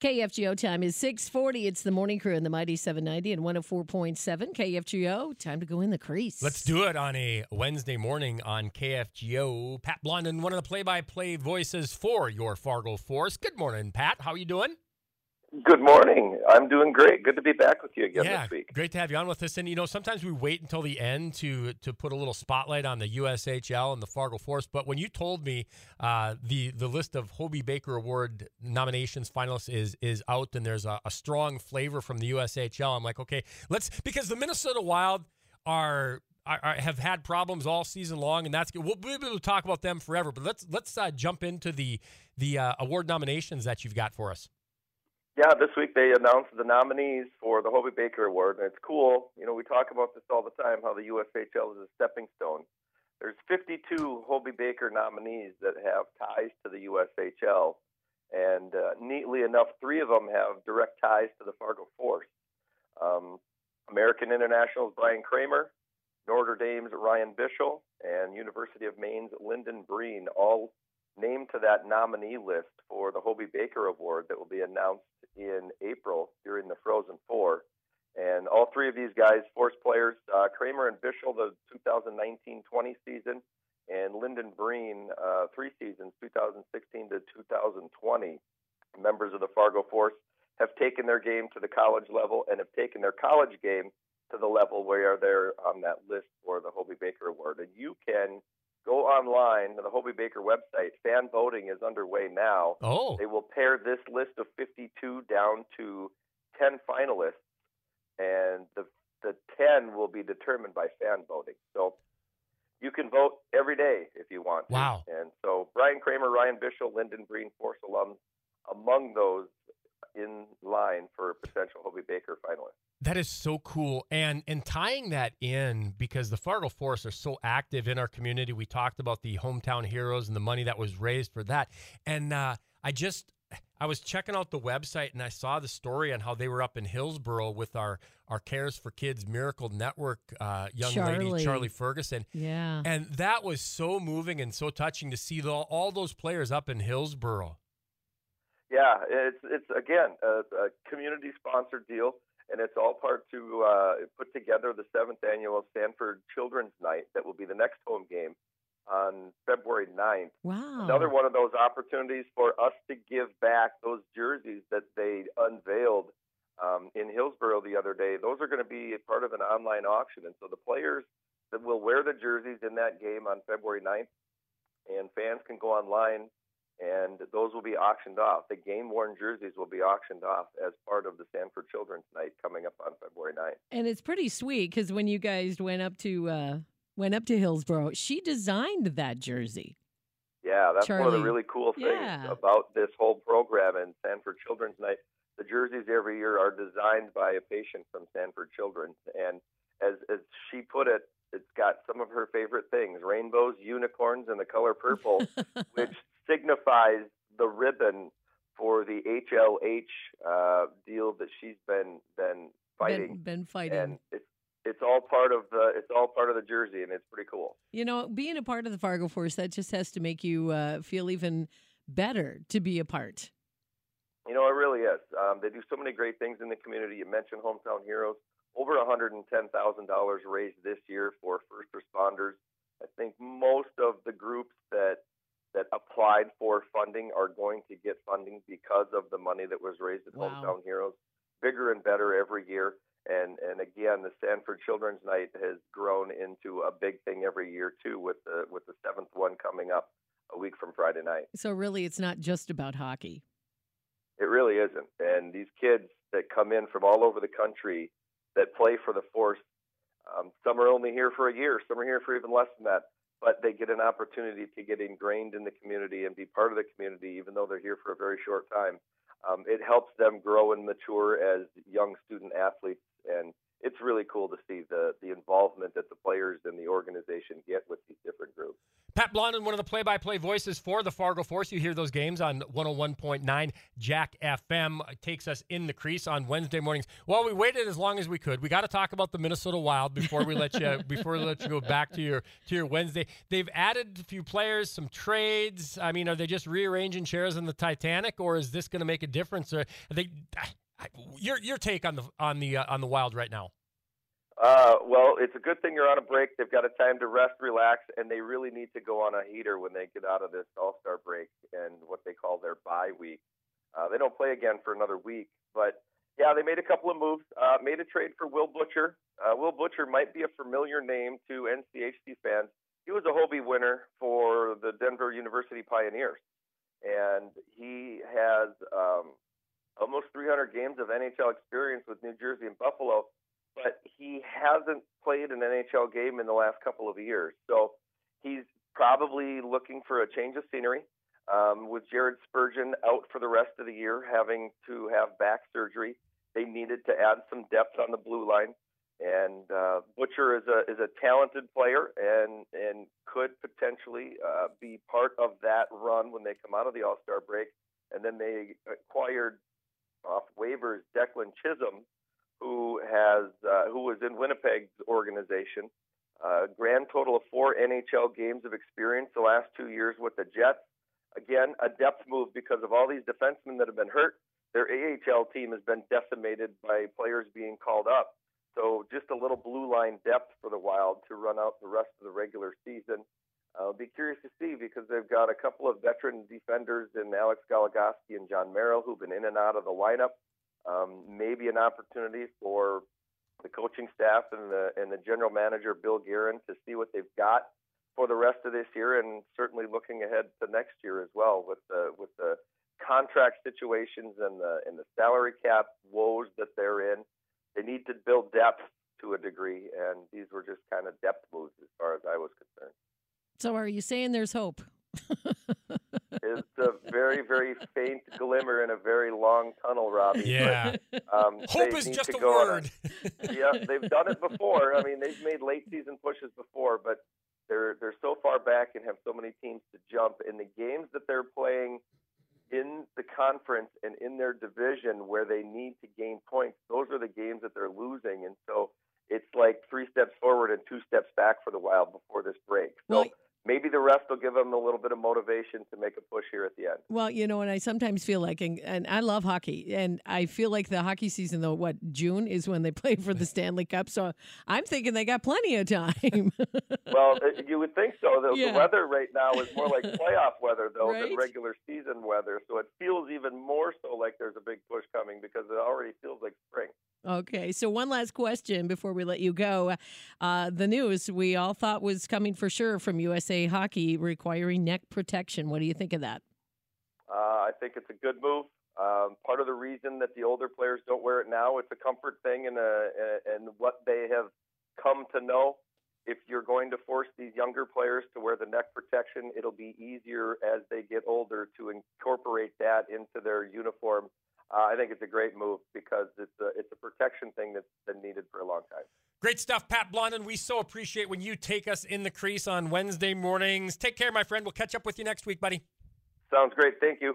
KFGO time is 640. It's the morning crew in the Mighty 790 and 104.7 KFGO. Time to go in the crease. Let's do it on a Wednesday morning on KFGO. Pat Blondin, one of the play-by-play voices for your Fargo Force. Good morning, Pat. How are you doing? Good morning. I'm doing great. Good to be back with you again yeah, this week. Great to have you on with us. And you know, sometimes we wait until the end to to put a little spotlight on the USHL and the Fargo Force. But when you told me uh, the the list of Hobey Baker Award nominations finalists is is out, and there's a, a strong flavor from the USHL, I'm like, okay, let's because the Minnesota Wild are are, have had problems all season long, and that's good. We'll be able to talk about them forever. But let's let's uh, jump into the the uh, award nominations that you've got for us. Yeah, this week they announced the nominees for the Hobey Baker Award, and it's cool. You know, we talk about this all the time how the USHL is a stepping stone. There's 52 Hobey Baker nominees that have ties to the USHL, and uh, neatly enough, three of them have direct ties to the Fargo Force. Um, American International's Brian Kramer, Notre Dame's Ryan Bischel, and University of Maine's Lyndon Breen all named to that nominee list for the Hobey Baker Award that will be announced in April during the Frozen Four. And all three of these guys, force players, uh, Kramer and Bischel, the 2019-20 season, and Lyndon Breen, uh, three seasons, 2016 to 2020, members of the Fargo Force, have taken their game to the college level and have taken their college game to the level where they're on that list for the Hobey Baker Award. And you can go online to the Hobey Baker website. Fan voting is underway now. Oh. They will pare this list of 52 down to 10 finalists, and the the 10 will be determined by fan voting. So you can vote every day if you want. To. Wow. And so Brian Kramer, Ryan Bischel, Lyndon Breen, Force alums, among those in line for potential Hobey Baker finalists. That is so cool. And and tying that in because the Fargo Force are so active in our community. We talked about the hometown heroes and the money that was raised for that. And uh, I just I was checking out the website and I saw the story on how they were up in Hillsboro with our our Cares for Kids Miracle Network uh, young Charlie. lady Charlie Ferguson. Yeah. And that was so moving and so touching to see the, all those players up in Hillsboro. Yeah, it's it's again a, a community sponsored deal and it's all part to uh, put together the seventh annual Sanford Children's Night that will be the next home game on February 9th. Wow. Another one of those opportunities for us to give back those jerseys that they unveiled um, in Hillsboro the other day. Those are going to be a part of an online auction. And so the players that will wear the jerseys in that game on February 9th, and fans can go online and those will be auctioned off. The game worn jerseys will be auctioned off as part of the Sanford Children's Night coming up on February 9th. And it's pretty sweet because when you guys went up to uh, went up to Hillsboro, she designed that jersey. Yeah, that's one of the really cool things Yeah. about this whole program and Sanford Children's Night. The jerseys every year are designed by a patient from Sanford Children's, and as as she put it, it's got some of her favorite things: rainbows, unicorns, and the color purple, which signifies the ribbon for the HLH uh, deal that she's been been fighting, Been, been fighting. and it's it's all part of the it's all part of the jersey, and it's pretty cool. you know, being a part of the Fargo Force, that just has to make you uh, feel even better to be a part. You know, it really is. Um, they do so many great things in the community. You mentioned Hometown Heroes. Over $110,000 raised this year for first responders. I think most of the groups that that applied for funding are going to get funding because of the money that was raised at Wow. Hometown Heroes. Bigger and better every year. And and again, the Sanford Children's Night has grown into a big thing every year too, with the with the seventh one coming up a week from Friday night. So really, it's not just about hockey. It really isn't. And these kids that come in from all over the country that play for the Force, um, some are only here for a year, some are here for even less than that, but they get an opportunity to get ingrained in the community and be part of the community, even though they're here for a very short time. Um, it helps them grow and mature as young student athletes, and it's really cool to see the the involvement that the players and the organization get with these different groups. Pat Blondin, one of the play-by-play voices for the Fargo Force. You hear those games on 101.9 Jack FM. Takes us in the crease on Wednesday mornings. Well, we waited as long as we could. We got to talk about the Minnesota Wild before we let you before we let you go back to your to your Wednesday. They've added a few players, some trades. I mean, are they just rearranging chairs in the Titanic, or is this going to make a difference? Or they, your your take on the on the uh, on the Wild right now? Uh, well, it's a good thing you're on a break. They've got a time to rest, relax, and they really need to go on a heater when they get out of this All Star break and what they call their bye week. Uh, they don't play again for another week, but yeah, they made a couple of moves. Uh, made a trade for Will Butcher. Uh, Will Butcher might be a familiar name to NCHC fans. He was a Hobey winner for the Denver University Pioneers, and he has um, almost 300 games of NHL experience with New Jersey and Buffalo but he hasn't played an NHL game in the last couple of years. So he's probably looking for a change of scenery. Um, with Jared Spurgeon out for the rest of the year, having to have back surgery, they needed to add some depth on the blue line. And uh, Butcher is a is a talented player and and could potentially uh, be part of that run when they come out of the All Star break. And then they acquired off waivers Declan Chisholm, who has uh, who was in Winnipeg's organization. Uh, grand total of four NHL games of experience the last two years with the Jets. Again, a depth move because of all these defensemen that have been hurt. Their AHL team has been decimated by players being called up. So just a little blue line depth for the Wild to run out the rest of the regular season. I'll be curious to see because they've got a couple of veteran defenders in Alex Goligoski and Jon Merrill who've been in and out of the lineup um, maybe an opportunity for the coaching staff and the and the general manager Bill Guerin to see what they've got for the rest of this year, and certainly looking ahead to next year as well with the with the contract situations and the and the salary cap woes that they're in. They need to build depth to a degree, and these were just kind of depth moves as far as I was concerned. So, are you saying there's hope? it's a very, very faint glimmer in a very long tunnel, Robbie. Yeah. But, um, Hope is just a word. A, yeah, they've done it before. I mean, they've made late season pushes before, but they're they're so far back and have so many teams to jump. In the games that they're playing in the conference and in their division where they need to gain points, those are the games that they're losing, and so it's like three steps forward and two steps back for the Wild before this break. So. Well, maybe the rest will give them a little bit of motivation to make a push here at the end. Well, you know, and I sometimes feel like, and, and, I love hockey, and I feel like the hockey season, though, what June is when they play for the Stanley Cup. So I'm thinking they got plenty of time. well, uh, you would think so. The, yeah. the, weather right now is more like playoff weather, though, right? than regular season weather. So it feels even more so like there's a big push coming because it already feels like spring. Okay, so one last question before we let you go. Uh, the news we all thought was coming for sure from USA Hockey requiring neck protection. What do you think of that? Uh, I think it's a good move. Um, part of the reason that the older players don't wear it now, it's a comfort thing and, a, and what they have come to know. If you're going to force these younger players to wear the neck protection, it'll be easier as they get older to incorporate that into their uniform uh, I think it's a great move because it's a, it's a protection thing that's been needed for a long time. Great stuff, Pat Blondin. We so appreciate when you take us in the crease on Wednesday mornings. Take care, my friend. We'll catch up with you next week, buddy. Sounds great. Thank you.